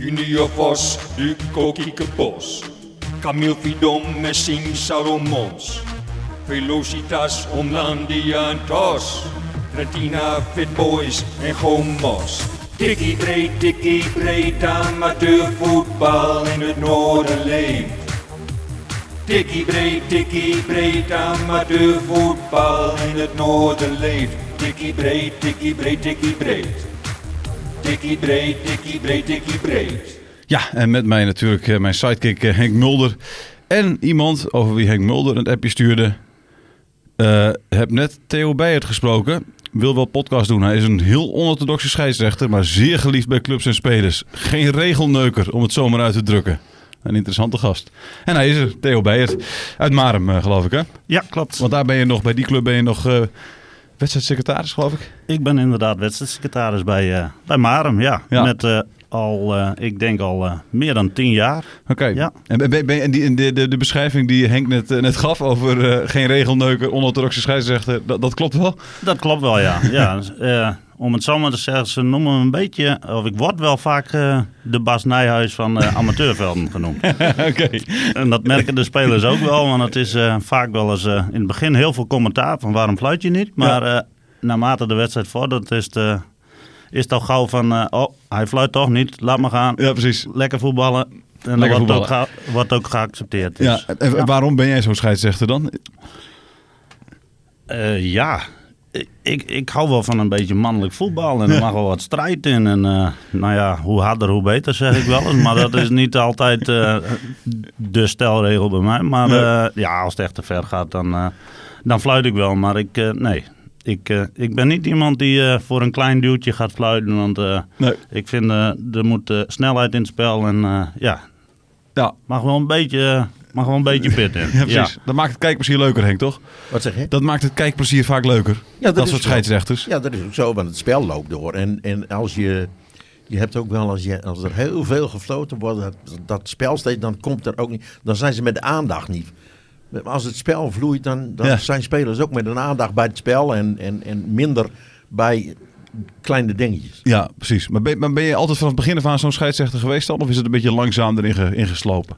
Junior Vos, Duco Kiekebos. Camille Vidom, Messing Salomons. Velocitas, Omlandia en Tos. Retina, Fit Boys en Gomos. Tikkie breed, tikkie breed, amateurvoetbal in het noorden leeft. Tikkie breed, tikkie breed, amateurvoetbal in het noorden leeft. Tikkie breed, tikkie breed, tikkie breed. Tikkie breed, tikkie breed, tikkie breed. Ja, en met mij natuurlijk eh, mijn sidekick eh, Henk Mulder. En iemand over wie Henk Mulder een appje stuurde. Eh, heb net Theo Beijert gesproken. Wil wel podcast doen. Hij is een heel onorthodoxe scheidsrechter, maar zeer geliefd bij clubs en spelers. Geen regelneuker, om het zomaar uit te drukken. Een interessante gast. En hij is er, Theo Beijert. Uit Marem, geloof ik, hè? Ja, klopt. Want daar ben je nog, bij die club ben je nog eh wedstrijdsecretaris, geloof ik. Ik ben inderdaad wedstrijdsecretaris bij, eh bij Marem, ja. Ja. Met eh, al, eh, ik denk al meer dan tien jaar. Oké. Ja. En, ben, ben, ben- en die, de, de, de beschrijving die Henk net, net gaf over geen regelneuker, onorthodoxe scheidsrechter, dat, dat klopt wel? Dat klopt wel, ja. ja dus, om het zo maar te zeggen, ze noemen me een beetje, of ik word wel vaak eh, de Bas Nijhuis van eh, amateurvelden genoemd. Oké. En dat merken de spelers ook wel, want het is eh, vaak wel eens in het begin heel veel commentaar van waarom fluit je niet. Maar naarmate de wedstrijd vordert is het, is het al gauw van, oh, hij fluit toch niet, laat maar gaan. Ja, precies. Lekker voetballen. En dat Lekker wordt ook, wordt ook geaccepteerd. Dus, Ja, en ja. waarom ben jij zo'n scheidsrechter dan? Ja, ik, ik, hou wel van een beetje mannelijk voetbal en er mag wel wat strijd in. En eh, nou ja, hoe harder hoe beter zeg ik wel eens. Maar dat is niet altijd eh, de stelregel bij mij. Maar eh, ja, als het echt te ver gaat, dan, dan fluit ik wel. Maar ik, nee, ik, ik ben niet iemand die voor een klein duwtje gaat fluiten. Want Nee. ik vind er moet snelheid in het spel. En ja, Ja, mag wel een beetje, mag wel een beetje pit in. ja precies. Dat maakt het kijkplezier leuker, Henk, toch? Wat zeg je? Dat maakt het kijkplezier vaak leuker. Ja, dat soort scheidsrechters. Ja, dat is ook zo, want het spel loopt door. En, en als je, je hebt ook wel, als, je, als er heel veel gefloten wordt, dat, dat spel steeds, dan komt er ook niet, dan zijn ze met de aandacht niet. Maar Als het spel vloeit, dan, dan Ja. zijn spelers ook met een aandacht bij het spel en, en, en minder bij kleine dingetjes. Ja, precies. Maar ben, maar ben je altijd vanaf het begin af aan zo'n scheidsrechter geweest dan? Of is het een beetje langzaam erin ge- ingeslopen?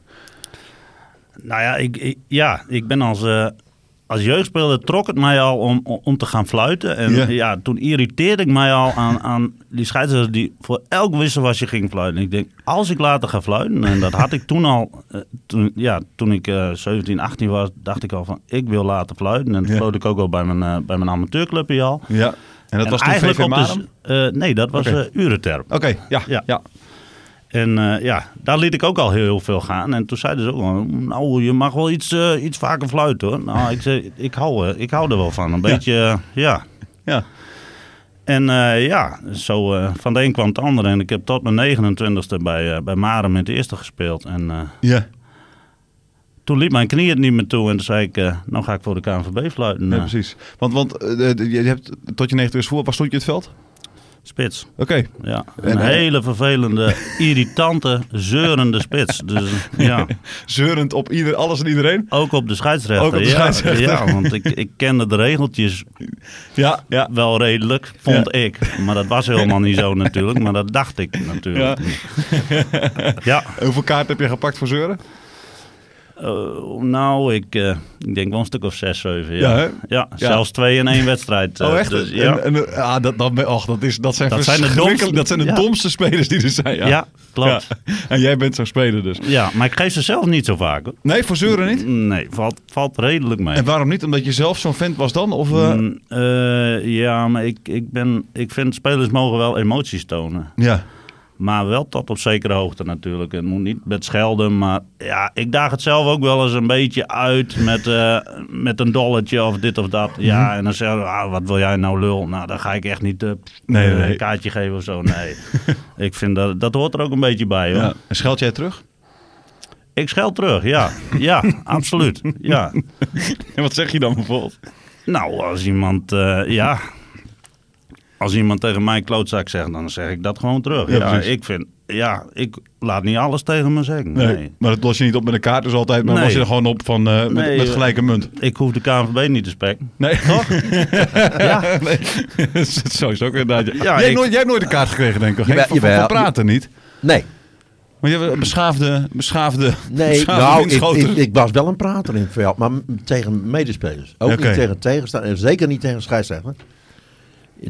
Nou ja, ik, ik- ja, ik ben als, eh, als jeugdspeler trok het mij al om, om, te gaan fluiten. En Ja. ja. toen irriteerde ik mij al aan, aan die scheidsrechters die voor elk wisselwasje ging fluiten. En ik denk, als ik later ga fluiten, en dat had ik toen al, eh, toen, ja, toen ik eh 17, 18 was, dacht ik al van, ik wil later fluiten. En dat Ja. floot ik ook al bij mijn, eh, bij mijn amateurclubje al. Ja. En dat En was toen eigenlijk VV op de, Marum? eh, nee, dat was eh Urenterp. Oké. Ja. ja. En eh, ja, daar liet ik ook al heel veel gaan. En toen zeiden ze ook wel, nou, je mag wel iets, eh, iets vaker fluiten hoor. Nou, ik, zei, ik, hou, eh, ik hou er wel van. Een beetje, ja. ja. En ja, zo van de een kwam het ander. En ik heb tot mijn 29ste bij, bij Marem in het eerste gespeeld. En Ja, toen liep mijn knie het niet meer toe. En toen zei ik, nou ga ik voor de KNVB fluiten. ja, precies. Want, want de- je hebt tot je 90 voetbal, waar stond je het veld? Spits. Oké. Ja, En, een hele vervelende, irritante, zeurende spits. Dus ja. Zeurend op ieder, alles en iedereen? Ook op de scheidsrechter. Ook op de ja, scheidsrechter. Ja, want ik, ik kende de regeltjes Ja, ja. wel redelijk, vond ik. Maar dat was helemaal niet zo natuurlijk. Maar dat dacht ik natuurlijk. Ja, Hoeveel kaarten heb je gepakt voor zeuren? Eh, nou, ik, eh, ik denk wel een stuk of zes, zeven. Ja, Ja, ja, zelfs twee in één wedstrijd. eh, Oh, echt? dus, ja. En, en, eh, ah, dat, dat, och, dat, is, dat zijn Dat zijn de domste- Dat zijn de ja. domste spelers die er zijn. Ja, Ja, klopt. En jij bent zo'n speler dus. Ja, maar ik geef ze zelf niet zo vaak. hoor. Nee, voor zeuren niet? Nee, valt, valt redelijk mee. En waarom niet? Omdat je zelf zo'n vent was dan? Of, eh, Mm, eh, ja, maar ik, ik, ben, ik vind spelers mogen wel emoties tonen. Ja. Maar wel tot op zekere hoogte natuurlijk. Het moet niet met schelden. Maar ja, ik daag het zelf ook wel eens een beetje uit met, eh, met een dolletje of dit of dat. Ja, en dan zeggen ze, ah, wat wil jij nou lul? Nou, dan ga ik echt niet eh, Nee, eh, nee. een kaartje geven of zo. Nee, ik vind dat, dat hoort er ook een beetje bij hoor. ja. En scheld jij terug? Ik scheld terug, ja. Ja, absoluut. Ja. En wat zeg je dan bijvoorbeeld? Nou, als iemand, ja... Als iemand tegen mij klootzak zegt, dan zeg ik dat gewoon terug. Ja, ik vind, ja, ik laat niet alles tegen me zeggen. Nee. Maar dat los je niet op met een kaart dus altijd. Maar Nee. was je er gewoon op van, eh, met, Nee, met eh, gelijke munt? Ik hoef de KNVB niet te spekken. Nee. Toch? ja. nee. Zo is het ook inderdaad. Ja, jij, ik- nooit, jij hebt nooit een kaart gekregen denk ik. Henk, Jawel, van, van, van jawel. praten niet? Nee. Maar je hebt een beschaafde, beschaafde, Nee, beschaafde nou, ik, ik, ik was wel een prater in het veld, maar tegen medespelers. Ook niet tegen tegenstanders, en zeker niet tegen scheidsrechter.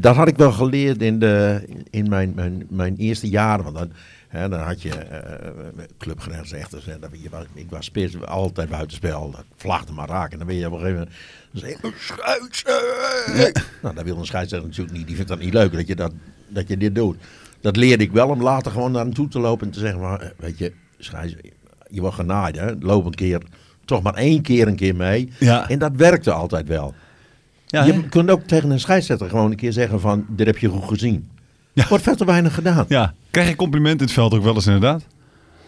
Dat had ik wel geleerd in, de, in mijn, mijn, mijn eerste jaren. Want dan, hè, dan had je eh clubgrensrechters. En dan, je ik was spits, altijd buitenspel. Dat vlagde maar raken. En dan ben je op een gegeven moment... Dan zeg! Nou, dat wil een scheidsrechter natuurlijk niet. Die vindt dat niet leuk dat je, dat, dat je dit doet. Dat leerde ik wel om later gewoon naar hem toe te lopen en te zeggen... Maar, eh, weet je, scheidsrechter, je wordt genaaid, hè? Loop een keer, toch maar één keer een keer mee. Ja. En dat werkte altijd wel. Ja, je hè? kunt ook tegen een scheidsrechter gewoon een keer zeggen van, dit heb je goed gezien. Ja. Wordt veel te weinig gedaan. ja. Krijg je complimenten in het veld ook wel eens inderdaad?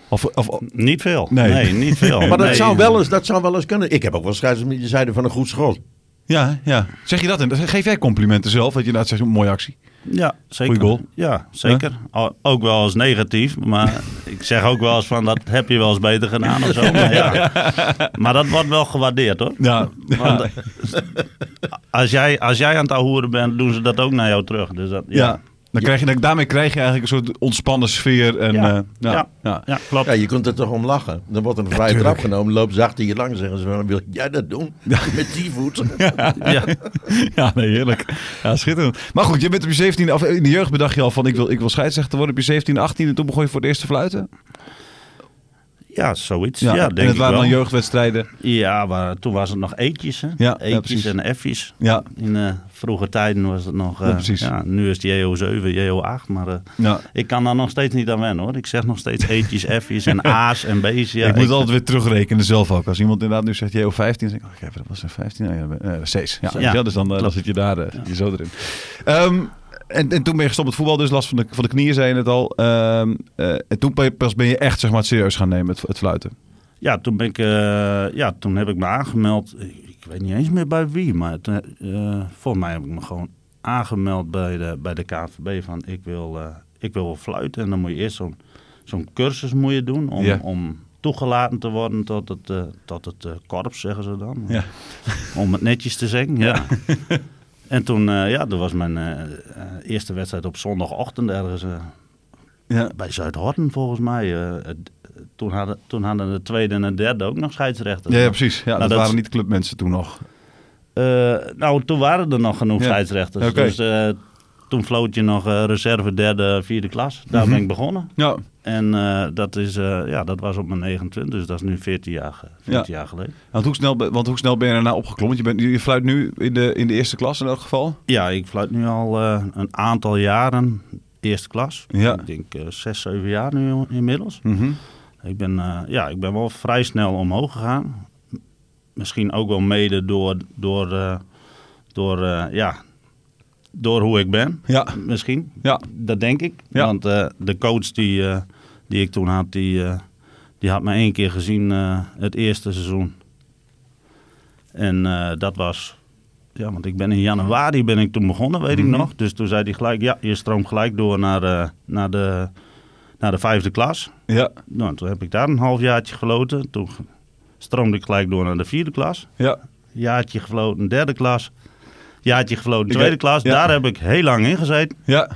Of, of, of- Niet veel. Nee. Nee, niet veel. Maar dat, Nee. zou wel eens, dat zou wel eens kunnen. Ik heb ook wel scheidsrechters die zeiden van een goed schot. Ja, ja. Zeg je dat? in? Geef jij complimenten zelf? Dat je inderdaad zegt, een mooie actie. Ja, zeker. Goeie goal. Ja, zeker. Ook wel eens negatief. Maar ik zeg ook wel eens van, dat heb je wel eens beter gedaan of zo. Maar, ja. maar dat wordt wel gewaardeerd hoor. Ja. Want eh, als jij, als jij aan het ahoeren bent, doen ze dat ook naar jou terug. Dus dat, Ja. ja. Dan krijg je, daarmee krijg je eigenlijk een soort ontspannen sfeer. En, Ja. eh, ja. Ja. ja. Ja, klopt. Ja, je kunt er toch om lachen. Dan wordt een vrije trap genomen, loopt ze achter je lang. Zeggen ze, wil jij dat doen? Met die voet. Ja. Ja, nee, heerlijk. Ja, schitterend. Maar goed, je bent op je 17 of in de jeugd bedacht je al van ik wil, ik wil scheidsrechter worden. Op je 17, 18 en toen begon je voor het eerst te fluiten. Ja, zoiets. Ja, denk en het ik waren wel. dan jeugdwedstrijden. Ja, maar toen was het nog eetjes. Hè? Ja, ja, eetjes en F'jes. Ja, In eh, vroege tijden was het nog... eh, Ja, precies. Ja, nu is het JO7, JO8. Maar eh, ja. ik kan daar nog steeds niet aan wennen hoor. Ik zeg nog steeds eetjes, F'jes en A's en B's. Ja, ik moet altijd weer terugrekenen zelf ook. Als iemand inderdaad nu zegt JO 15, dan denk ik, oh, dat was een 15. Oh, ja, eh, C's. Ja, Ja, ja, dus dan, dan zit je daar je zo erin. Ehm, en, en toen ben je gestopt met voetbal, dus last van de, van de knieën, zei je het al. Ehm, eh, en toen ben je- pas ben je echt zeg maar, het serieus gaan nemen, het, het fluiten. Ja, toen, ben ik, eh, ja, toen heb ik me aangemeld. Ik, weet niet eens meer bij wie, maar toen, eh, volgens mij heb ik me gewoon aangemeld bij de, bij de KNVB van ik wil, ik wil wel fluiten. En dan moet je eerst zo'n zo'n cursus moet je doen om, om toegelaten te worden tot het, tot het korps, zeggen ze dan. Ja. Om het netjes te zeggen, ja. en toen, eh, ja, dat was mijn eh, eh, eerste wedstrijd op zondagochtend ergens Ja. bij Zuidhorten volgens mij. toen, hadden, toen hadden de tweede en de derde ook nog scheidsrechters. Ja, ja, precies. Ja, Nou, dat, dat waren niet clubmensen toen nog. Nou, toen waren er nog genoeg scheidsrechters. Oké. Dus toen floot je nog eh, reserve derde, vierde klas. Daar Mhm. ben ik begonnen. Ja, En eh, dat, is, eh, ja, dat was op mijn 29, dus dat is nu 14 jaar, ge- 14 jaar geleden. want hoe, snel, want hoe snel ben je daarna opgeklommen? Je, bent, je fluit nu in de, in de eerste klas in elk geval? Ja, ik fluit nu al een aantal jaren eerste klas. Ja. Ik denk zes, zeven jaar nu inmiddels. Mhm. Ik ben, ja, ik ben wel vrij snel omhoog gegaan. Misschien ook wel mede door, door, door, ja, door hoe ik ben. Ja, Misschien. ja. Dat denk ik. Ja. Want eh, de coach die, eh, die ik toen had, die, eh, die had me één keer gezien het eerste seizoen. En dat was... Ja, want ik ben in januari ben ik toen begonnen, weet ik Mhm. nog. Dus toen zei hij gelijk, ja, je stroomt gelijk door naar, naar, de, naar de vijfde klas. Ja, Nou, toen heb ik daar een halfjaartje gefloten. Toen stroomde ik gelijk door naar de vierde klas. ja. Jaartje gefloten, derde klas. Jaartje gefloten, Ik- tweede klas. ja. Daar heb ik heel lang in gezeten. ja.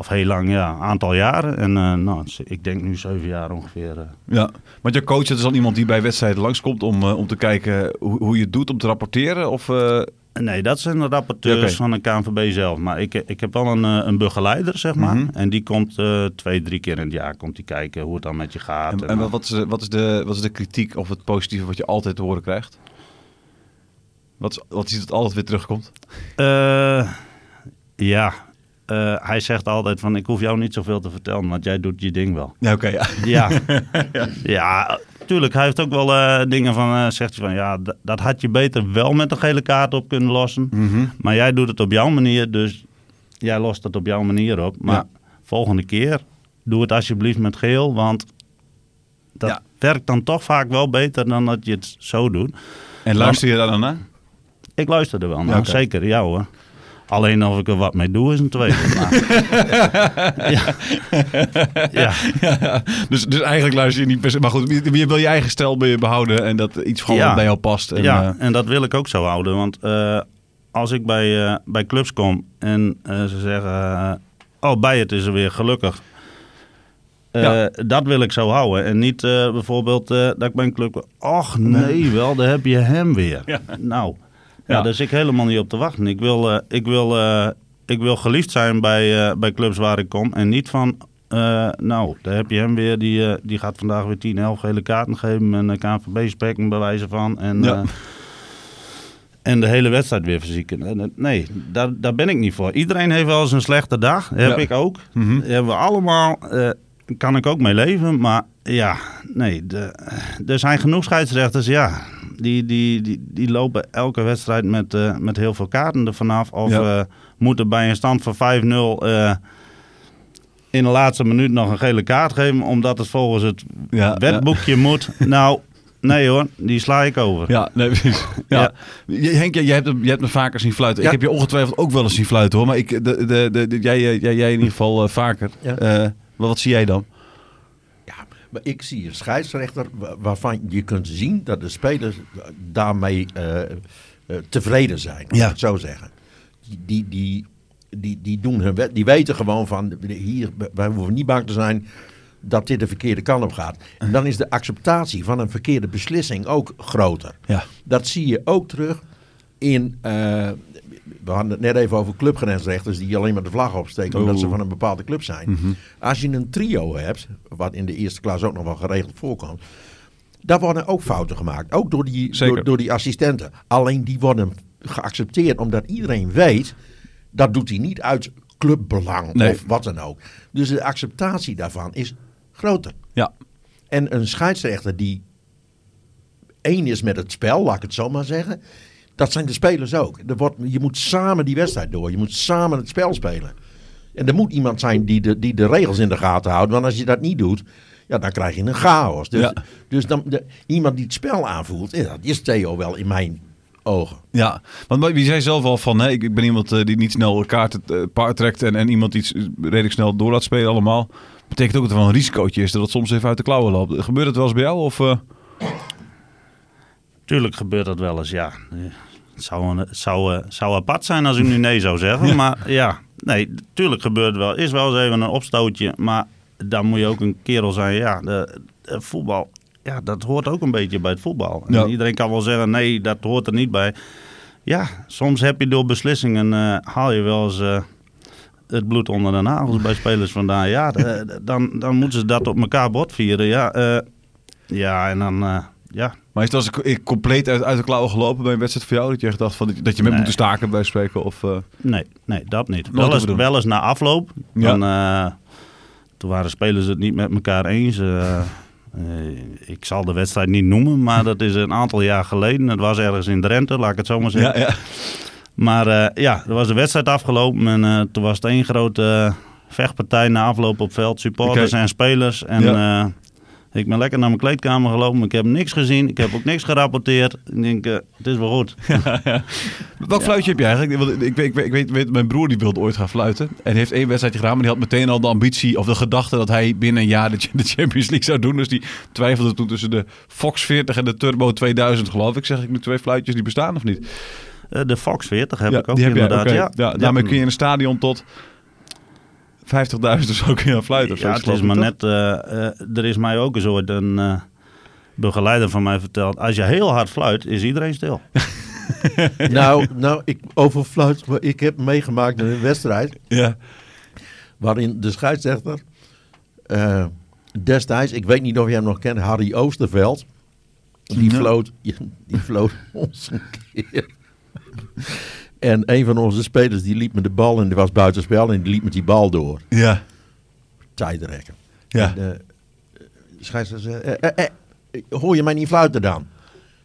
Of heel lang, ja, een aantal jaren. En eh, nou, ik denk nu zeven jaar ongeveer. eh. Ja, want je coach dat is dan iemand die bij wedstrijden langskomt om, eh, om te kijken hoe, hoe je het doet, om te rapporteren? Of, Nee, dat zijn de rapporteurs van de KNVB zelf. Maar ik, ik heb wel een, een begeleider, zeg maar. Mhm. En die komt twee, drie keer in het jaar komt die kijken hoe het dan met je gaat. en, En, en wat, is, wat, is de, wat is de kritiek of het positieve wat je altijd te horen krijgt? Wat wat is het altijd weer terugkomt? Eh, ja, Eh, hij zegt altijd van ik hoef jou niet zoveel te vertellen, want jij doet je ding wel. Ja, oké. ja. Ja, ja. tuurlijk. Hij heeft ook wel eh, dingen van, zegt hij van ja, dat had je beter wel met een gele kaart op kunnen lossen. Mhm. Maar jij doet het op jouw manier, dus jij lost het op jouw manier op. Maar Ja. volgende keer, doe het alsjeblieft met geel, want dat werkt dan toch vaak wel beter dan dat je het zo doet. En luister je daar dan naar? Ik luister er wel naar, zeker, ja hoor. Alleen of ik er wat mee doe is een tweede. Ja. ja. Ja, dus, dus eigenlijk luister je niet per se. Maar goed, je, wil je eigen stijl behouden en dat iets gewoon Ja. bij jou past. En, ja, eh, en dat wil ik ook zo houden. Want eh, als ik bij, eh, bij clubs kom en ze zeggen... oh, bij het is er weer gelukkig. Dat wil ik zo houden. En niet bijvoorbeeld dat ik bij een club... Och nee, wel, daar heb je hem weer. Nou, ja. Ja. daar zit ik helemaal niet op te wachten. Ik wil, eh, ik wil, eh, ik wil geliefd zijn bij, eh, bij clubs waar ik kom. En niet van... nou, daar heb je hem weer. Die, die gaat vandaag weer 10, 11 gele kaarten geven. En een KNVB-spekking bij wijze van. En, Ja. en de hele wedstrijd weer verzieken. En, Nee, daar, daar ben ik niet voor. Iedereen heeft wel eens een slechte dag. Heb Ja. ik ook. Mhm. Hebben we allemaal. eh, kan ik ook mee leven. Maar ja, nee. De, er zijn genoeg scheidsrechters, ja. Die, die, die, die lopen elke wedstrijd met, eh, met heel veel kaarten er vanaf. Of Ja. eh, moeten bij een stand van 5-0 eh, in de laatste minuut nog een gele kaart geven. Omdat het volgens het Ja, wetboekje moet. Nou, nee hoor, die sla ik over. Ja, nee, precies. Ja. Je- Henk, jij, jij hebt, jij hebt me vaker zien fluiten. Ja. Ik heb je ongetwijfeld ook wel eens zien fluiten hoor. Maar ik, de, de, jij, jij, jij in ieder geval vaker. Ja. Eh, wat, wat zie jij dan? Maar ik zie een scheidsrechter wa- waarvan je kunt zien dat de spelers daarmee eh, eh, tevreden zijn. Ja. Ik het zo zeggen. Die, die, die, die, doen hun wet, die weten gewoon van hier, wij hoeven niet bang te zijn dat dit de verkeerde kant op gaat. En dan is de acceptatie van een verkeerde beslissing ook groter. Ja. Dat zie je ook terug in. eh, we hadden het net even over clubgrensrechters die alleen maar de vlag opsteken omdat ze van een bepaalde club zijn. Als je een trio hebt, wat in de eerste klas ook nog wel geregeld voorkomt, daar worden ook fouten gemaakt. Ook door die, door, door die assistenten. Alleen die worden geaccepteerd omdat iedereen weet, dat doet hij niet uit clubbelang Nee. of wat dan ook. Dus de acceptatie daarvan is groter. Ja. En een scheidsrechter die één is met het spel, laat ik het zo maar zeggen. Dat zijn de spelers ook. Er wordt, je moet samen die wedstrijd door. Je moet samen het spel spelen. En er moet iemand zijn die de, die de regels in de gaten houdt. Want als je dat niet doet, ja, dan krijg je een chaos. Dus, Ja. dus dan, de, iemand die het spel aanvoelt, ja, dat is Theo wel in mijn ogen. Ja, want wie zei zelf al van, hè, ik ben iemand eh, die niet snel kaarten eh, paard trekt en, en iemand die het redelijk snel door laat spelen allemaal. Betekent ook dat er wel een risicootje is dat het soms even uit de klauwen loopt. Gebeurt het wel eens bij jou? Of, eh? Tuurlijk gebeurt dat wel eens, ja. Het zou, een- het zou, eh, zou apart zijn als ik nu nee zou zeggen. Maar ja, nee, tuurlijk gebeurt het wel. Is wel eens even een opstootje. Maar dan moet je ook een kerel zijn. Ja, de, de voetbal, ja, dat hoort ook een beetje bij het voetbal. En Ja. iedereen kan wel zeggen, nee, dat hoort er niet bij. Ja, soms heb je door beslissingen, eh, haal je wel eens... eh, het bloed onder de nagels bij spelers vandaan. Ja, de- dan, dan moeten ze dat op elkaar botvieren. Ja, ja en dan... ja, Maar is het als ik compleet uit, uit de klauwen gelopen bij een wedstrijd voor jou? Dat je echt dacht van, dat je- dat met Nee. moet staken bij spreken? Of, eh, Nee, nee, dat niet. Wel eens, wel eens na afloop. Ja. Dan, eh, toen waren spelers het niet met elkaar eens. Eh, ik zal de wedstrijd niet noemen, maar dat is een aantal jaar geleden. Het was ergens in Drenthe, laat ik het zo maar zeggen. ja, ja. Maar ja, er was de wedstrijd afgelopen en toen was het één grote vechtpartij na afloop op veld. Supporters en spelers. En Ja. Ik ben lekker naar mijn kleedkamer gelopen. Ik heb niks gezien. Ik heb ook niks gerapporteerd. Ik denk, eh, het is wel goed. Welk fluitje heb je eigenlijk? Want ik, weet, ik, weet, ik weet, weet, mijn broer die wilde ooit gaan fluiten. En heeft één wedstrijdje gedaan, maar die had meteen al de ambitie of de gedachte dat hij binnen een jaar de, de Champions League zou doen. Dus die twijfelde toen tussen de Fox 40 en de Turbo 2000 geloof ik. Zeg ik nu twee fluitjes die bestaan of niet? Eh, de Fox 40 heb ja, ik ook die heb jij, inderdaad. Ja, Ja, daarmee kun je in een stadion tot 50.000 of zo kun je aan fluiten. of Ja, het is maar net. eh, eh, er is mij ook eens ooit een eh, begeleider van mij verteld. Als je heel hard fluit, is iedereen stil. Nou, nou, ik overfluit. maar Ik heb meegemaakt in een wedstrijd. Ja. waarin de scheidsrechter eh, destijds, ik weet niet of jij hem nog kent, Harry Oosterveld, die Ja. floot, die floot ons een keer. En een van onze spelers die liep met de bal en die was buitenspel en die liep met die bal door. Ja. Tijdrekken. Ja. En de scheidsrechter zei, eh, eh, eh, hoor je mij niet fluiten dan?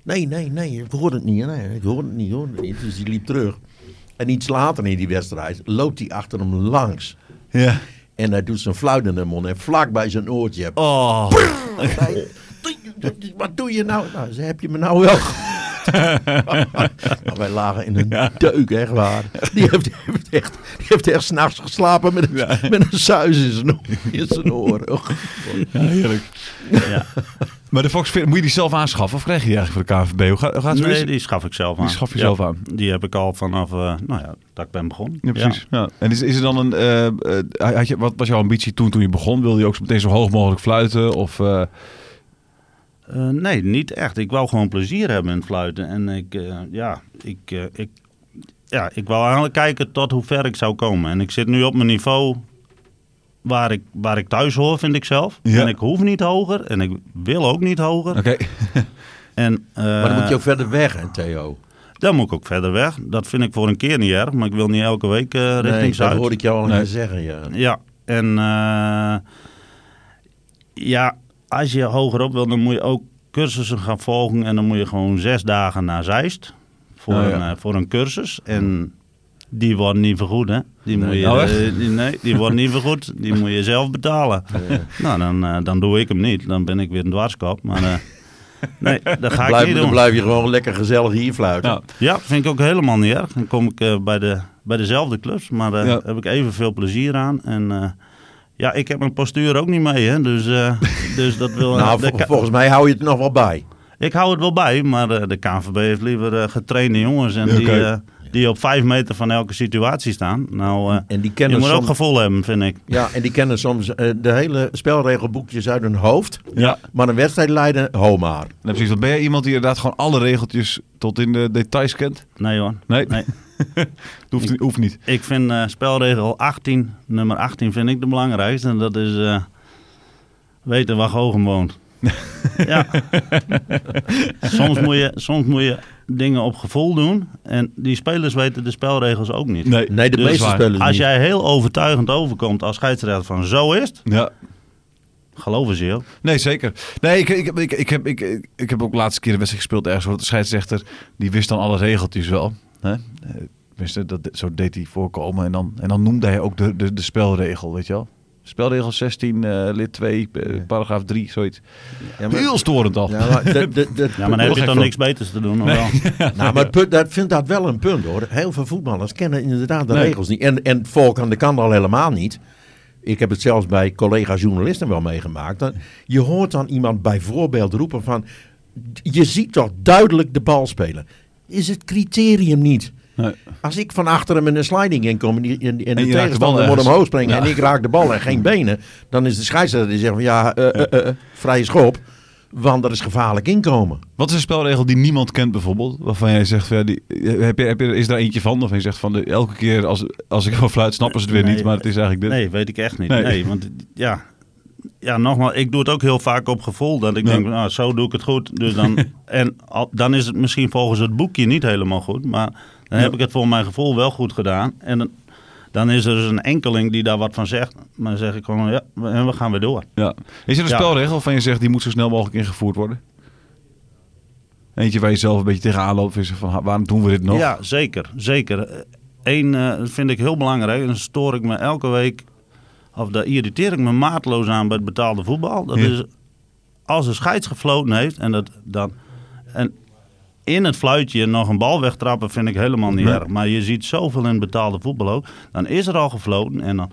Nee, nee, nee, ik hoor het niet. Nee, ik hoor het niet, hoor het niet. Dus die liep terug. En iets later in die wedstrijd loopt hij achter hem langs. Ja. En hij doet zijn fluit in de mond en vlak bij zijn oortje. Oh. Wat doe je nou? Nou, ze heb je me nou wel. nou, wij lagen in een deuk, echt waar. Die heeft, die heeft, echt, die heeft echt s'nachts geslapen met een, met een suis in zijn, in zijn oren. Oh, Ja, heerlijk. Ja. Maar de Fox moet je die zelf aanschaffen of krijg je die eigenlijk voor de KNVB? Hoe gaat, Nee, die schaf ik zelf aan. Die schaf je Ja, zelf aan. Die heb ik al vanaf, eh, nou ja, dat ik ben begonnen. Ja, precies. Ja. En is, is er dan een... eh, eh, had je, wat was jouw ambitie toen, toen je begon? Wilde je ook zo meteen zo hoog mogelijk fluiten? Of, eh, nee, niet echt. Ik wou gewoon plezier hebben in fluiten. En ik, eh, ja, ik, eh, ik, ja, ik wou eigenlijk kijken tot hoe ver ik zou komen. En ik zit nu op mijn niveau waar ik, waar ik thuis hoor, vind ik zelf. Ja. En ik hoef niet hoger en ik wil ook niet hoger. Oké. En, Maar dan moet je ook verder weg, hè, Theo. dan moet ik ook verder weg. Dat vind ik voor een keer niet erg, maar ik wil niet elke week richting Nee, dat Zuid. hoorde ik jou al Nee. zeggen, ja. Ja, en ja, als je hogerop wil, dan moet je ook cursussen gaan volgen. En dan moet je gewoon zes dagen naar Zeist voor, Oh, ja. een, eh, voor een cursus. En die worden niet vergoed, hè? Die, moet je, echt? eh, die, nee, die worden niet vergoed. Die moet je zelf betalen. Nou, dan, eh, dan doe ik hem niet. Dan ben ik weer een dwarskop. Maar nee, dat ga ik Blijf, niet dan blijf je gewoon lekker gezellig hier fluiten. Ja. Ja, vind ik ook helemaal niet erg. Dan kom ik bij, de, bij dezelfde clubs, maar daar heb ik evenveel plezier aan. En ja, ik heb mijn postuur ook niet mee, hè. Dus, eh, dus dat wil... Nou, de vol- K- volgens mij hou je het nog wel bij. ik hou het wel bij, maar eh, de KNVB heeft liever eh, getrainde jongens. En die, eh, die op vijf meter van elke situatie staan. Nou, eh, En die je kennen moet ook soms, gevoel hebben, vind ik. ja, en die kennen soms eh, de hele spelregelboekjes uit hun hoofd. Ja. Maar een wedstrijd leiden, ho maar. Nou, precies. Ben jij iemand die inderdaad gewoon alle regeltjes tot in de details kent? Nee hoor. Nee, Nee. dat hoeft, hoeft niet. Ik vind eh, spelregel 18, nummer 18, vind ik de belangrijkste. En dat is eh, weten waar Gogen woont. ja. soms, moet je, soms moet je dingen op gevoel doen. En die spelers weten de spelregels ook niet. Nee, Nee, de meeste spelers Als niet. jij heel overtuigend overkomt als scheidsrechter van zo is het, Ja. geloven ze je ook. Nee, zeker. Nee, ik, ik, ik, ik, heb, ik, ik heb ook de laatste keer een wedstrijd gespeeld ergens. waar De scheidsrechter, die wist dan alle regeltjes wel. Hè? Eh, Tenminste, dat, zo deed hij voorkomen. En dan, en dan noemde hij ook de, de, de spelregel, weet je wel. Spelregel 16, eh, lid 2, eh, paragraaf 3, zoiets. Ja, maar- Heel storend al. Ja, maar, de, de, de- Ja, maar dan heb je van. niks beters te doen, of wel? nou, maar punt, dat vindt dat wel een punt hoor. Heel veel voetballers kennen inderdaad de Nee. regels niet. En, en volk aan de kant al helemaal niet. Ik heb het zelfs bij collega-journalisten wel meegemaakt. Dan, je hoort dan iemand bijvoorbeeld roepen van... Je ziet toch duidelijk de bal spelen. Is het criterium niet. Nee. Als ik van achter hem in een sliding in kom en, die, en, en de raakt de tegenstander moet omhoog springen Ja. en ik raak de bal en geen benen, dan is de scheidsrechter die zegt van ja, eh, eh, eh, vrije schop, want dat is gevaarlijk inkomen. Wat is een spelregel die niemand kent bijvoorbeeld? Waarvan jij zegt, van, ja, die, heb je, heb je, is daar eentje van? Of je zegt van, de, elke keer als, als ik wel fluit, snappen ze het weer Nee, niet. Maar het is eigenlijk dit. Nee, weet ik echt niet. Nee. Nee, want ja, ja, nogmaals, ik doe het ook heel vaak op gevoel. Dat ik Ja. denk, nou, zo doe ik het goed. Dus dan, en dan is het misschien volgens het boekje niet helemaal goed. Maar dan heb ik het voor mijn gevoel wel goed gedaan. En dan, dan is er dus een enkeling die daar wat van zegt. Maar dan zeg ik gewoon, ja, en we gaan weer door. Ja. Is er een Ja. spelregel waarvan je zegt, die moet zo snel mogelijk ingevoerd worden? Eentje waar je zelf een beetje tegenaan loopt. Is van, waarom doen we dit nog? Ja, zeker. Zeker. Eén eh, vind ik heel belangrijk. En dan stoor ik me elke week. Of daar irriteer ik me maatloos aan bij het betaalde voetbal. Dat Ja. is als een scheids gefloten heeft. En, dat, dan, en in het fluitje nog een bal wegtrappen vind ik helemaal niet Nee. erg. Maar je ziet zoveel in betaalde voetbal ook. Dan is er al gefloten. En dan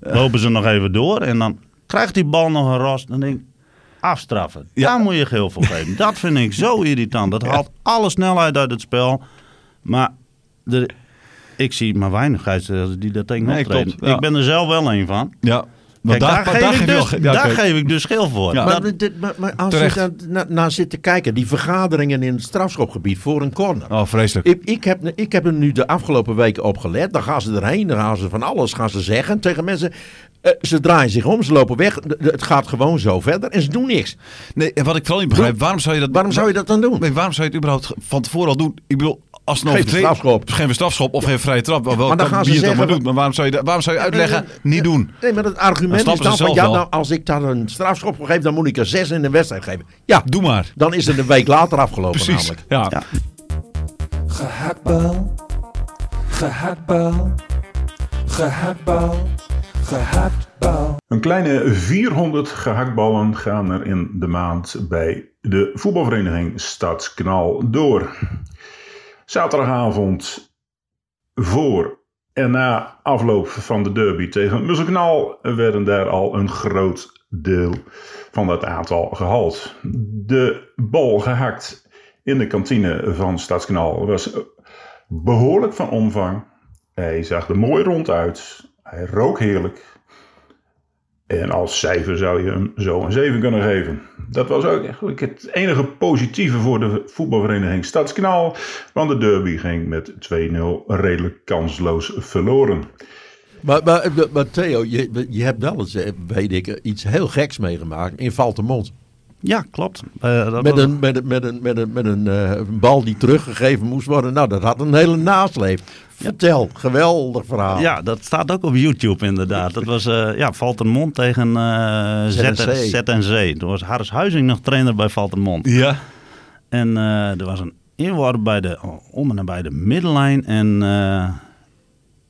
lopen ze nog even door. En dan krijgt die bal nog een ros. Dan denk ik, afstraffen. Ja. Daar moet je geel voor geven. Dat vind ik zo irritant. Dat haalt alle snelheid uit het spel. Maar er, ik zie maar weinig scheidsrechters die dat tegen Nee, ja. Ik ben er zelf wel een van. Ja. Kijk, daar, daar, geef, daar ik dus, wel- ja, daar geef ik dus schil voor. Ja. Maar, dit- maar, maar als Terecht. je daar na- naar zit te kijken, die vergaderingen in het strafschopgebied voor een corner. Oh, vreselijk. Ik, ik, heb, ik heb er nu de afgelopen weken op gelet. Dan gaan ze erheen, dan gaan ze van alles gaan ze zeggen tegen mensen. Eh, ze draaien zich om, ze lopen weg. Het gaat gewoon zo verder en ze doen niks. Nee, en wat ik vooral niet begrijp, waarom zou je dat... Waarom zou je dat dan doen? Nee, waarom zou je het überhaupt van tevoren al doen? Ik bedoel, als een Geef strafschop. Geef een strafschop of geen vrije trap. Wel, Maar dan gaan ze het dan maar zeggen- doet. Maar waarom zou je, dat- waarom zou je uitleggen, Nee, niet doen? Nee, maar het argument Dan is dan van, ja, nou, als ik daar een strafschop voor geef, dan moet ik er zes in de wedstrijd geven. Ja, Doe maar. dan is het een week later afgelopen Precies. namelijk. Ja. Ja. Gehaktbal, gehaktbal, gehaktbal, gehaktbal. Een kleine 400 gehaktballen gaan er in de maand bij de voetbalvereniging Stadsknal door. Zaterdagavond voor En na afloop van de derby tegen Musselknal werden daar al een groot deel van dat aantal gehaald. De bal gehakt in de kantine van Stadskanaal was behoorlijk van omvang. Hij zag er mooi rond uit. Hij rook heerlijk. En als cijfer zou je hem zo een 7 kunnen geven. Dat was ook eigenlijk het enige positieve voor de voetbalvereniging Stadskanaal. Want de derby ging met 2-0 redelijk kansloos verloren. Maar, maar, maar Theo, je, je hebt wel eens, eh, weet ik, iets heel geks meegemaakt in Valtemont. Ja, klopt. Eh, dat Met was- een, met een, met een, met een, met een eh, bal die teruggegeven moest worden. Nou, dat had een hele nasleep. Vertel, geweldig verhaal. Ja, dat staat ook op YouTube inderdaad. Dat was eh ja, Valtenmond tegen eh ZNC. ZNC. Toen was Harris Huizing nog trainer bij Valtenmond. Ja. En er was een inworp bij de, om en nabij de middenlijn. En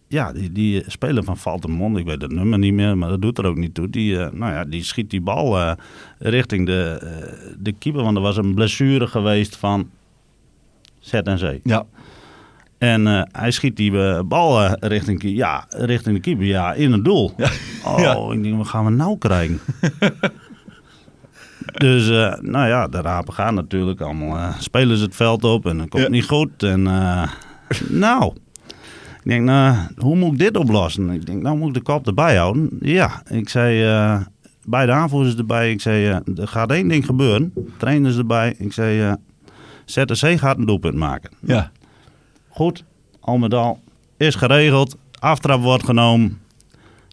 ja, die, die speler van Valtenmond, ik weet het nummer niet meer, maar dat doet er ook niet toe. Die, eh, nou ja, die schiet die bal eh, richting de, eh, de keeper. Want er was een blessure geweest van ZNC. Ja. En hij schiet die bal richting, ja, richting de keeper, ja, in het doel. Oh, Ja. ik denk, wat gaan we nou krijgen? dus, nou ja, de rapen gaan natuurlijk allemaal. spelen ze het veld op en dat komt Ja. niet goed. En nou, ik denk, nou, hoe moet ik dit oplossen? Ik denk, nou moet ik de kop erbij houden. Ja, ik zei, eh, bij de aanvoerders erbij, ik zei, eh, er gaat één ding gebeuren. Trainers erbij. Ik zei, eh ZTC gaat een doelpunt maken. Ja. Goed, al met al is geregeld. Aftrap wordt genomen.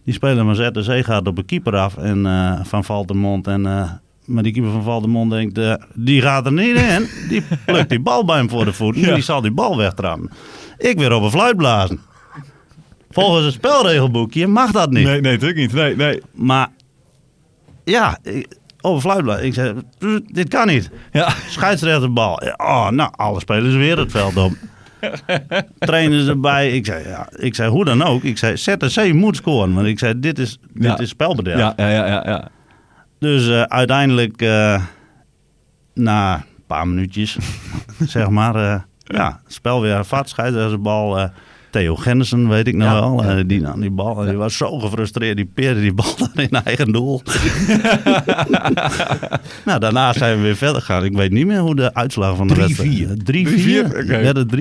Die speler van ZTC gaat op een keeper af en van Valtemont. En, maar die keeper van Valtemont denkt, die gaat er niet in. Die plukt die bal bij hem voor de voet. en Die zal die bal wegtrappen. Ik weer op een fluit blazen. Volgens het spelregelboekje mag dat niet. Nee, nee, natuurlijk niet. Nee, nee. Maar ja, ik- op een fluit blazen. Ik zei, dit kan niet. Ja. Scheidsrechterbal. Oh, nou, alle spelers weer het veld op. Trainers erbij. Ik zei, ja, ik zei, hoe dan ook. Ik zei, ZTC moet scoren. Want ik zei, dit is, dit Ja. is spelbederf. Ja, ja, ja, ja. ja. Dus eh, uiteindelijk, eh, na een paar minuutjes, zeg maar, eh, ja, spel weer vat, scheidsrechterbal. eh Theo Gennissen, weet ik nog Ja, wel. ja. eh, die nam die bal. Die was zo gefrustreerd. Die peerde die bal dan in eigen doel. nou, daarna zijn we weer verder gegaan. Ik weet niet meer hoe de uitslag van de 3-4. wedstrijd... 3-4. 3-4, oké. Werd het 3-4?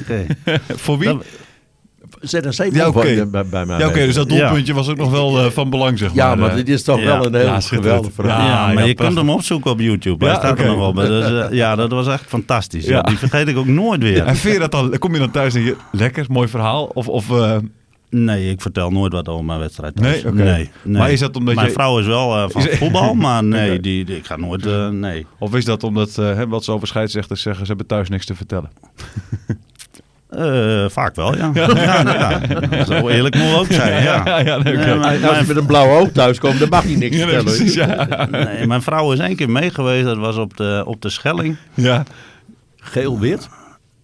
Oké. Voor wie? Dat- ZNC Ja, oké. bij, bij, mij. ja, oké, dus dat Ja. doelpuntje was ook nog wel eh, van belang, zeg Ja, maar. maar eh. dit is toch ja. wel een heel Ja, schitterend. geweldig verhaal. Ja, maar ja, je prachtig. kunt hem opzoeken op YouTube. Hij Ja, staat oké. er nog op. Dus, ja, dat was echt fantastisch. Die vergeet ik ook nooit weer. En vind je dat dan, kom je dan thuis en je, lekker, mooi verhaal? Of, of eh, Nee, ik vertel nooit wat over mijn wedstrijd. Nee? Oké. nee, nee. Maar is dat omdat Mijn je- vrouw is wel van Is- voetbal, maar nee, die, die- ik ga nooit... eh, nee. Of is dat omdat, hè, wat ze over scheidsrechters zeggen, ze hebben thuis niks te vertellen? Eh, vaak wel, ja. ja. ja, Zo eerlijk moet ook zijn, ja. ja, ja, nee, oké. Nee, maar- Als je met een blauw oog thuis komt, dan mag je niks vertellen. precies, ja. Nee, mijn vrouw is één keer mee geweest. Dat was op de, op de Schelling. ja. Geel-wit?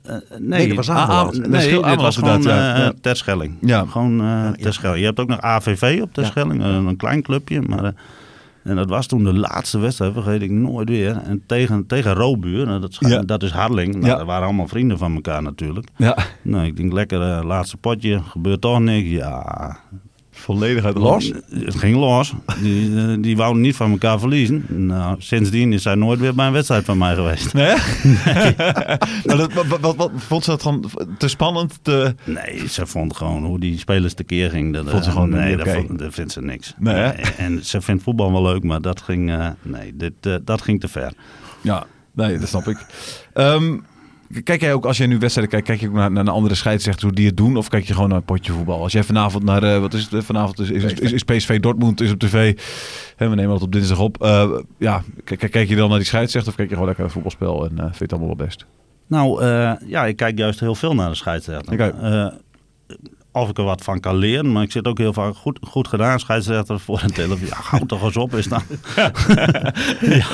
Eh, nee, Nee, dat was Ameland. ah, Nee, dit was gewoon ja. eh Ja. ter Schelling. Ja. Gewoon eh ter Schelling. Je hebt ook nog AVV op ter Ja. Schelling. eh, Een klein clubje. Maar, eh, en dat was toen de laatste wedstrijd, vergeet ik nooit weer. En tegen, tegen Robuur, nou, dat, is- Ja. dat is Harling. Nou, Ja. Dat waren allemaal vrienden van elkaar natuurlijk. ja. Nou, ik denk lekker eh, laatste potje, gebeurt toch niks. Ja, Volledig uit de Los? het ging los. Die, eh, die wouden niet van elkaar verliezen. Nou, sindsdien is hij nooit weer bij een wedstrijd van mij geweest. Nee? maar dat, wat, wat, wat, vond ze dat gewoon te spannend? Te... Nee, ze vond gewoon hoe die spelers tekeer ging. Dat, Vond ze eh, gewoon nee, niet dat, oké. vond- dat vindt ze niks. Nee? En ze vindt voetbal wel leuk, maar dat ging, eh, nee, dit, dat ging te ver. Ja, nee, dat snap ik. Ehm, kijk jij ook, als jij nu wedstrijden kijkt, kijk je ook naar, naar een andere scheidsrechter hoe die het doen? Of kijk je gewoon naar een potje voetbal? Als jij vanavond naar, eh, wat is het, eh, vanavond is, is, is, is PSV Dortmund is op tv. Hè, we nemen dat op dinsdag op. Eh, ja, kijk, kijk je dan naar die scheidsrechter of kijk je gewoon lekker naar het voetbalspel en vind je het allemaal wel best? Nou, ja, ik kijk juist heel veel naar de scheidsrechter. Oké. Eh, of ik er wat van kan leren, maar ik zit ook heel vaak goed, goed gedaan, scheidsrechter voor een televisie. Ja, hou toch eens op, is dan. ja.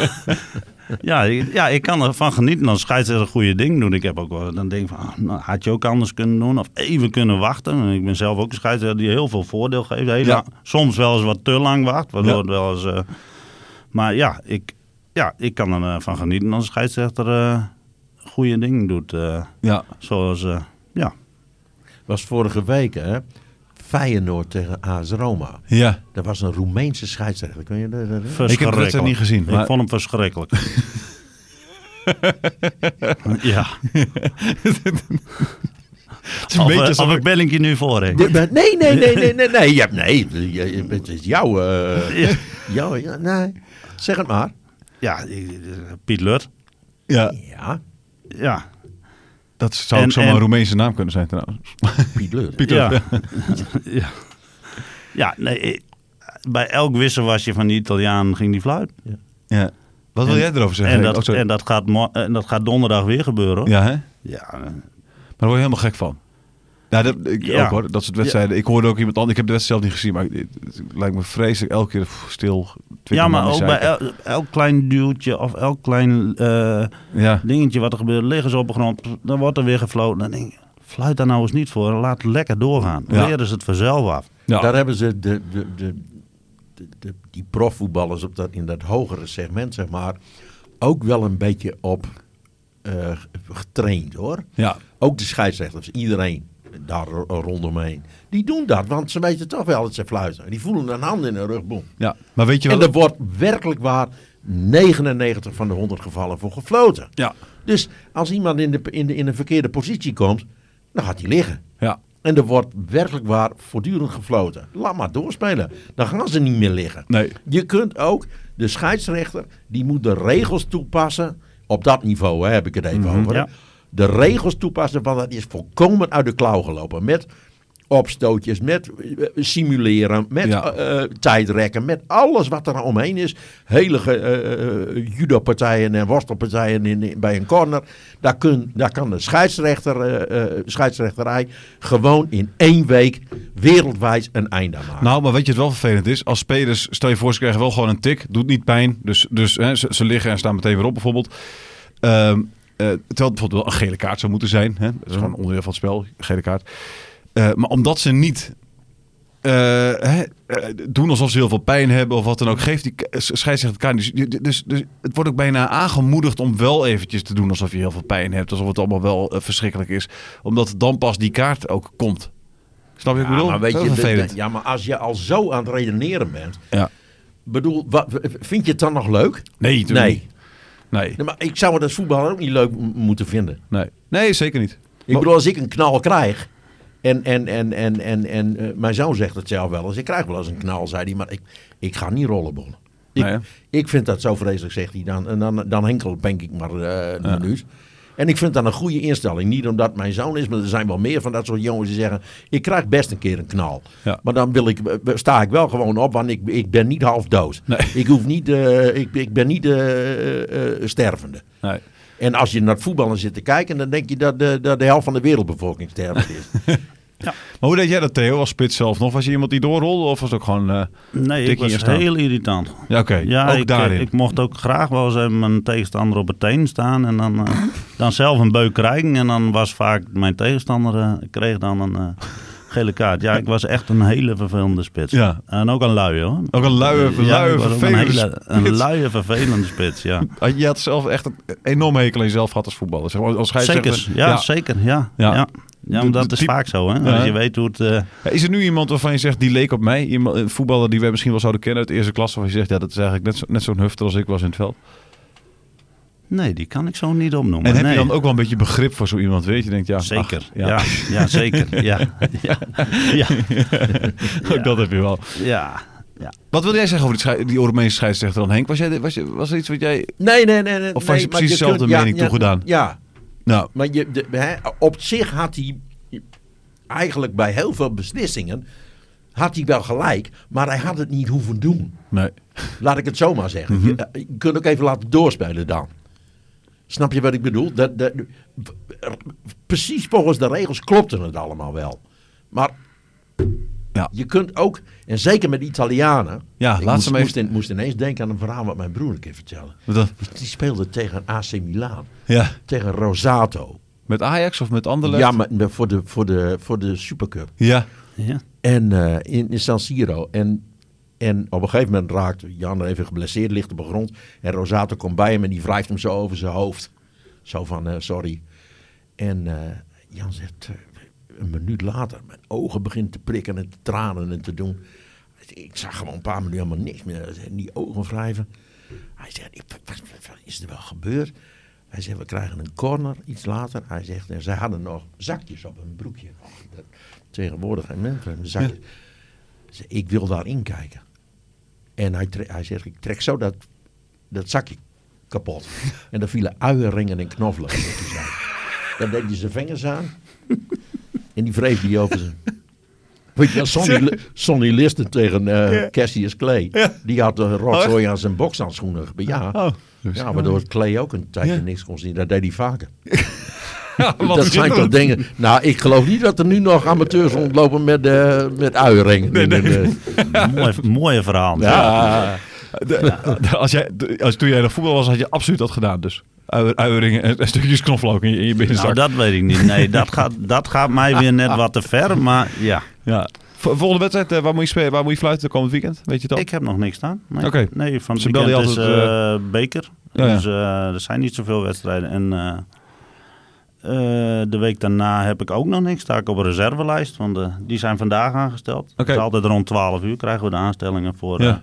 Ja, ik- ja, ik kan ervan genieten als scheidsrechter een goede ding doen. Ik heb ook wel, dan denk ik van, ah, nou, had je ook anders kunnen doen of even kunnen wachten. En ik ben zelf ook een scheidsrechter die heel veel voordeel geeft. Heel Ja. lang- soms wel eens wat te lang wacht, waardoor Ja. het wel eens... eh, maar ja, ik, ja, ik kan ervan genieten als scheidsrechter eh goede dingen doet. eh, Ja, zoals, eh. Was vorige week, hè? Feyenoord tegen AS Roma. Ja. Dat was een Roemeense scheidsrechter. Kun je dat? dat- dat- Ik heb wedstrijd niet gezien, maar- Ik vond hem verschrikkelijk. ja. Het is een Of, beetje eh, alsof of ik- ik ben ik je nu voor, hè? Nee, nee, nee, nee, nee, nee, nee, je hebt, nee, het is jouw, eh, jouw, ja, nee, zeg het maar. Ja, eh, Piet Lut. Ja, Ja, Ja. Dat zou En- ook zomaar en- een Roemeense naam kunnen zijn trouwens. Piet Leur. Ja. ja. Ja, nee. eh, Bij elk wisselwasje van die Italiaan ging die fluit. Ja. Wat wil En- jij erover zeggen? En Oh, dat, sorry. en, dat gaat en dat gaat donderdag weer gebeuren. Ja, hè? Ja, eh, Maar daar word je helemaal gek van. Ja, dat, ik Ja. ook hoor. Dat soort wedstrijden. Ik hoorde ook iemand anders. Ik heb de wedstrijd zelf niet gezien, maar het, het lijkt me vreselijk elke keer stil. twintig ja maar ook bij el- elk klein duwtje of elk klein eh, Ja, dingetje wat er gebeurt, liggen ze op de grond, dan wordt er weer gefloten. Dan denk ik, fluit daar nou eens niet voor laat het lekker doorgaan. Ja. Leren ze het vanzelf af. ja. Daar hebben ze de, de, de, de, de- die profvoetballers op dat, in dat hogere segment, zeg maar, ook wel een beetje op eh, getraind hoor. ja. Ook de scheidsrechters, iedereen daar ro- rondomheen. Die doen dat, want ze weten toch wel dat ze fluiten. Die voelen een hand in hun rug, boem. ja. Maar weet je En wel... er wordt werkelijk waar 99 van de 100 gevallen voor gefloten. Ja, Dus als iemand in, de, in, de, in een verkeerde positie komt, dan gaat hij liggen. ja. En er wordt werkelijk waar voortdurend gefloten. Laat maar doorspelen. Dan gaan ze niet meer liggen. Nee. Je kunt ook, de scheidsrechter, die moet de regels toepassen. Op dat niveau hè, heb ik het even over. hè. ja. De regels toepassen, want dat is volkomen uit de klauw gelopen. Met opstootjes, met eh, simuleren, met Ja. eh, eh, tijdrekken, met alles wat er omheen is. Hele eh, judo-partijen en worstelpartijen in, in- bij een corner. Daar, kun, daar kan de scheidsrechter, scheidsrechterij gewoon in één week wereldwijd een einde aan maken. Nou, maar weet je wat wel vervelend is? Als spelers, stel je voor, ze krijgen wel gewoon een tik. Doet niet pijn. Dus, dus hè, ze, ze liggen en staan meteen weer op bijvoorbeeld. Eh, terwijl het bijvoorbeeld wel een gele kaart zou moeten zijn. Hè? Dat is gewoon onderdeel van het spel, gele kaart. Eh, maar omdat ze niet eh, hè, eh, doen alsof ze heel veel pijn hebben of wat dan ook, geeft die scheidsrechter kaart. Dus, dus, dus het wordt ook bijna aangemoedigd om wel eventjes te doen alsof je heel veel pijn hebt. Alsof het allemaal wel eh, verschrikkelijk is. Omdat dan pas die kaart ook komt. Snap je wat ik Ja, bedoel? maar weet Dat je, ja, maar als je al zo aan het redeneren bent, Ja. bedoel, wat, vind je het dan nog leuk? Nee, natuurlijk Nee. niet. Nee, Nee, maar ik zou het als voetballer ook niet leuk moeten vinden. nee. nee, zeker niet. Ik bedoel, als ik een knal krijg. En, en, en, en, en, en eh, mijn zoon zegt het zelf wel eens. Ik krijg wel eens een knal, zei hij. Maar ik, ik ga niet rollenbollen. Ik, Nee, ik vind dat zo vreselijk, zegt hij dan. Dan, dan henkel denk ik maar eh, een minuut. En ik vind dat een goede instelling. Niet omdat mijn zoon is, maar er zijn wel meer van dat soort jongens die zeggen... Ik krijg best een keer een knal. Ja. Maar dan wil ik, eh, sta ik wel gewoon op, want ik, ik ben niet half dood. Nee. Ik, hoef niet, eh, ik, ik ben niet eh, eh, stervende. Nee. En als je naar het voetballen zit te kijken, dan denk je dat de, dat de helft van de wereldbevolking stervend is. Maar hoe deed jij dat, Theo, als spits zelf nog? Was je iemand die doorrolde of was het ook gewoon... eh, Nee, ik was in heel irritant. Ja, oké. Ja, ook ik, daarin. ik mocht ook graag wel eens even mijn tegenstander op het teen staan. En dan, eh, dan zelf een beuk krijgen. En dan was vaak mijn tegenstander, eh, kreeg dan een eh, gele kaart. Ja, ik was echt een hele vervelende spits. Ja. En ook een luie hoor. Ook een luie, Ja, luie vervelende een, hele, een luie vervelende spits, ja. Ah, Je had zelf echt een enorm hekel aan jezelf gehad als voetballer. Zeg maar, als. Zeker, ja, zeker, ja. Ja. Ja. maar dat de is vaak zo, hè. Ja. Als je weet hoe het... eh, Is er nu iemand waarvan je zegt, die leek op mij? Iemand, een voetballer die wij misschien wel zouden kennen uit de eerste klas. Waarvan je zegt, ja, dat is eigenlijk net, zo, net zo'n hufter als ik was in het veld. nee, die kan ik zo niet opnoemen. En heb nee. je dan ook wel een beetje begrip voor zo iemand? Weet je, denkt, ja, ach, Zeker, ja. ja. Ja, zeker, ja. Ja, ja, ook dat heb je wel. ja. ja. Wat wil jij zeggen over die, schei- die Europese scheidsrechter dan, Henk? Was, jij, was, je, was er iets wat jij... Nee, nee, nee. nee Of was je nee, precies dezelfde kunt- mening ja, toegedaan? Ja, Nou, maar je, de, op zich had hij eigenlijk bij heel veel beslissingen had hij wel gelijk, maar hij had het niet hoeven doen. nee. Laat ik het zo maar zeggen. Je, eh, je kunt ook even laten doorspelen dan. Snap je wat ik bedoel? Dat, dat, precies volgens de regels klopte het allemaal wel. Maar Ja. je kunt ook, en zeker met Italianen. Ja, ik laat moest, ze maar moest, in- moest ineens denken aan een verhaal wat mijn broer een keer vertelde. Wat dan? Die speelde tegen AC Milan. Ja. Tegen Rosato. Met Ajax of met Anderlecht? Ja, maar voor de, voor de, voor de Supercup. Ja. ja. En eh, in, in San Siro. En, en op een gegeven moment raakt Jan even geblesseerd, ligt op de grond. En Rosato komt bij hem en die wrijft hem zo over zijn hoofd. Zo van, eh, sorry. En eh, Jan zegt, een minuut later, mijn ogen beginnen te prikken en te tranen en te doen. Ik zag gewoon een paar minuten helemaal niks meer. En die ogen wrijven. Hij zegt, "Ik- wat, is er wel gebeurd? Hij zegt, we krijgen een corner iets later. Hij zegt, en zij hadden nog zakjes op hun broekje. Dat- tegenwoordig geen mensen zakjes. Zegt, ik wil daarin kijken. En hij, hij zegt, ik trek zo dat, dat zakje kapot. En daar vielen uienringen en zak. Dan deed hij zijn vingers aan. En die wreef die over zijn... Weet je, Sonny, Sonny Liston tegen eh Cassius Clay. Die had een rotzooi aan zijn bokshandschoenen. Ja, Oh. ja, waardoor Clay ook een tijdje niks kon zien. Dat deed hij vaker. Dat zijn toch dingen... Nou, ik geloof niet dat er nu nog amateurs rondlopen met, eh met uienringen. in hun, eh, Mooi, mooie verhaal. ja, De- als jij, de- als, toen jij nog voetbal was, had je absoluut dat gedaan. Dus uieringen en, en stukjes knoflook in je, in je binnenzak. Nou, dat weet ik niet. Nee, dat gaat, dat gaat mij weer net wat te ver. Maar ja, ja. Vol- Volgende wedstrijd, eh, waar, moet je spelen, waar moet je fluiten komend weekend? Weet je al? ik heb nog niks staan. Nee, Oké. nee van het Ze weekend is eh, beker. Ja, ja. Dus eh, er zijn niet zoveel wedstrijden. En eh, eh, de week daarna heb ik ook nog niks. Sta ik op een reservelijst. Want eh, die zijn vandaag aangesteld. Oké. Dus altijd rond 12 uur krijgen we de aanstellingen voor, Ja. eh,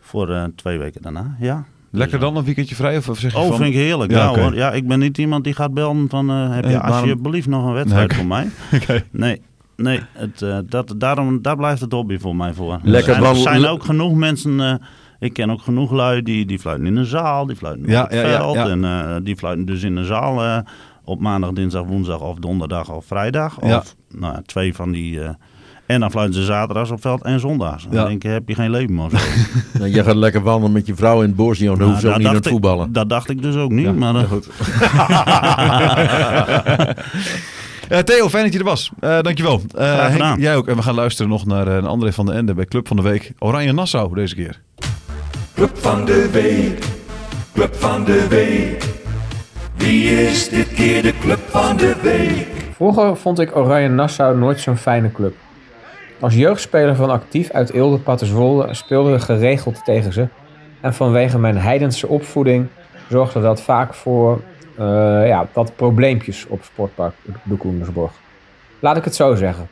voor eh, twee weken daarna. Ja. Lekker dan, een weekendje vrij? Of, of zeg je Oh, van... vind ik heerlijk. Ja, Ja, hoor. ja, ik ben niet iemand die gaat bellen van... eh, heb je Eh, waarom- alsjeblieft nog een wedstrijd Nee, voor mij? Oké. Nee, nee het, eh, dat, daarom, daar blijft het hobby voor mij voor. Lekker er zijn, er zijn ook genoeg mensen... eh, ik ken ook genoeg lui die, die fluiten in een zaal, die fluiten Ja, op het ja, ja, veld. ja. En eh, die fluiten dus in een zaal op maandag, dinsdag, woensdag of donderdag of vrijdag. Ja. Of nou, ja, twee van die... en dan fluiten ze zaterdags op veld en zondags. Dan Ja. denk je, heb je geen leven zo. Nou, je gaat lekker wandelen met je vrouw in het bosje. Dan Nou, hoef je ook niet aan dacht het ik- voetballen. Dat dacht ik dus ook niet. maar, eh, Eh, Theo, fijn dat je er was. Eh, dankjewel. Eh, Graag Henk, gedaan. jij ook. En we gaan luisteren nog naar een André van den Ende bij Club van de Week. Oranje Nassau deze keer. Club van de week, club van de week. Wie is dit keer de club van de week? Vroeger vond ik Oranje Nassau nooit zo'n fijne club. Als jeugdspeler van actief uit Eelde Paterswolde speelden we geregeld tegen ze. En vanwege mijn heidense opvoeding zorgde dat vaak voor eh, ja, wat probleempjes op Sportpark de Koendersborg. Laat ik het zo zeggen.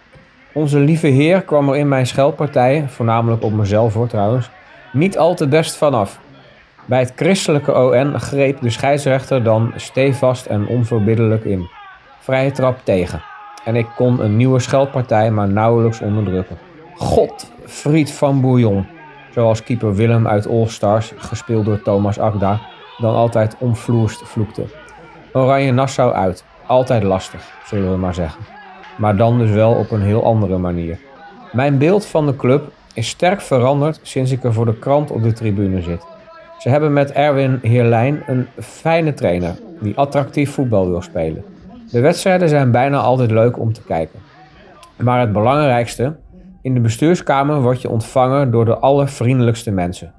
Onze lieve heer kwam er in mijn scheldpartijen, voornamelijk op mezelf hoor trouwens, niet al te best vanaf. Bij het christelijke ON greep de scheidsrechter dan stevast en onverbiddelijk in. Vrije trap tegen. En ik kon een nieuwe scheldpartij maar nauwelijks onderdrukken. God, Fried van Bouillon. Zoals keeper Willem uit All Stars, gespeeld door Thomas Akda, dan altijd omvloerst vloekte. Oranje Nassau uit. Altijd lastig, zullen we maar zeggen. Maar dan dus wel op een heel andere manier. Mijn beeld van de club is sterk veranderd sinds ik er voor de krant op de tribune zit. Ze hebben met Erwin Heerlijn een fijne trainer die attractief voetbal wil spelen. De wedstrijden zijn bijna altijd leuk om te kijken. Maar het belangrijkste, in de bestuurskamer word je ontvangen door de allervriendelijkste mensen.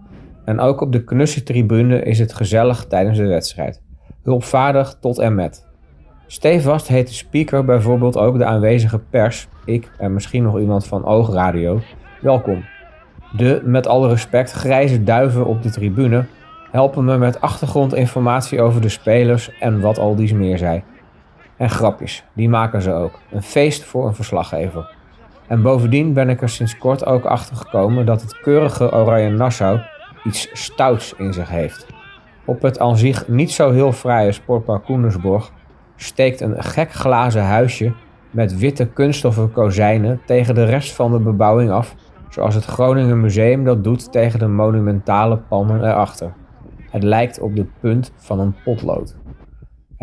En ook op de knusse tribune is het gezellig tijdens de wedstrijd. Hulpvaardig tot en met. Stevast heet de speaker bijvoorbeeld ook de aanwezige pers, ik en misschien nog iemand van Oogradio, welkom. De, met alle respect, grijze duiven op de tribune helpen me met achtergrondinformatie over de spelers en wat al dies meer zij. En grapjes, die maken ze ook. Een feest voor een verslaggever. En bovendien ben ik er sinds kort ook achter gekomen dat het keurige Oranje Nassau iets stouts in zich heeft. Op het aan zich niet zo heel fraaie sportpark Koendersborg steekt een gek glazen huisje met witte kunststoffen kozijnen tegen de rest van de bebouwing af, zoals het Groningen Museum dat doet tegen de monumentale palmen erachter. Het lijkt op de punt van een potlood.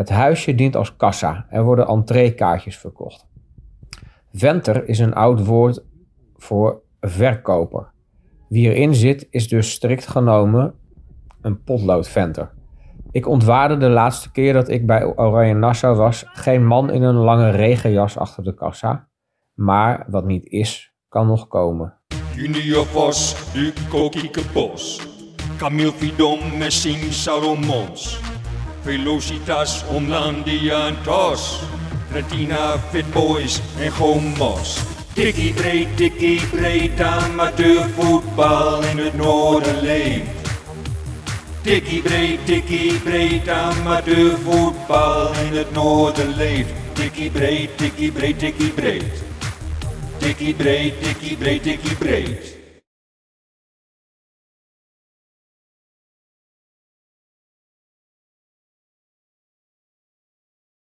Het huisje dient als kassa. Er worden entreekaartjes verkocht. Venter is een oud woord voor verkoper. Wie erin zit is dus strikt genomen een potloodventer. Ik ontwaarde de laatste keer dat ik bij Oranje Nassau was geen man in een lange regenjas achter de kassa. Maar wat niet is, kan nog komen. Junior Vos, Duco Kiekebos, Camille Messing Velocitas, Omlandia en Tos, Retina, Fit Boys en Gomos. Tikkie breed, tikkie breed, amateurvoetbal in het noorden leeft. Tikkie breed, tikkie breed, amateurvoetbal in het noorden leeft. tikkie breed, tikkie breed, tikkie breed. Tikkie breed, tikkie breed, tikkie breed.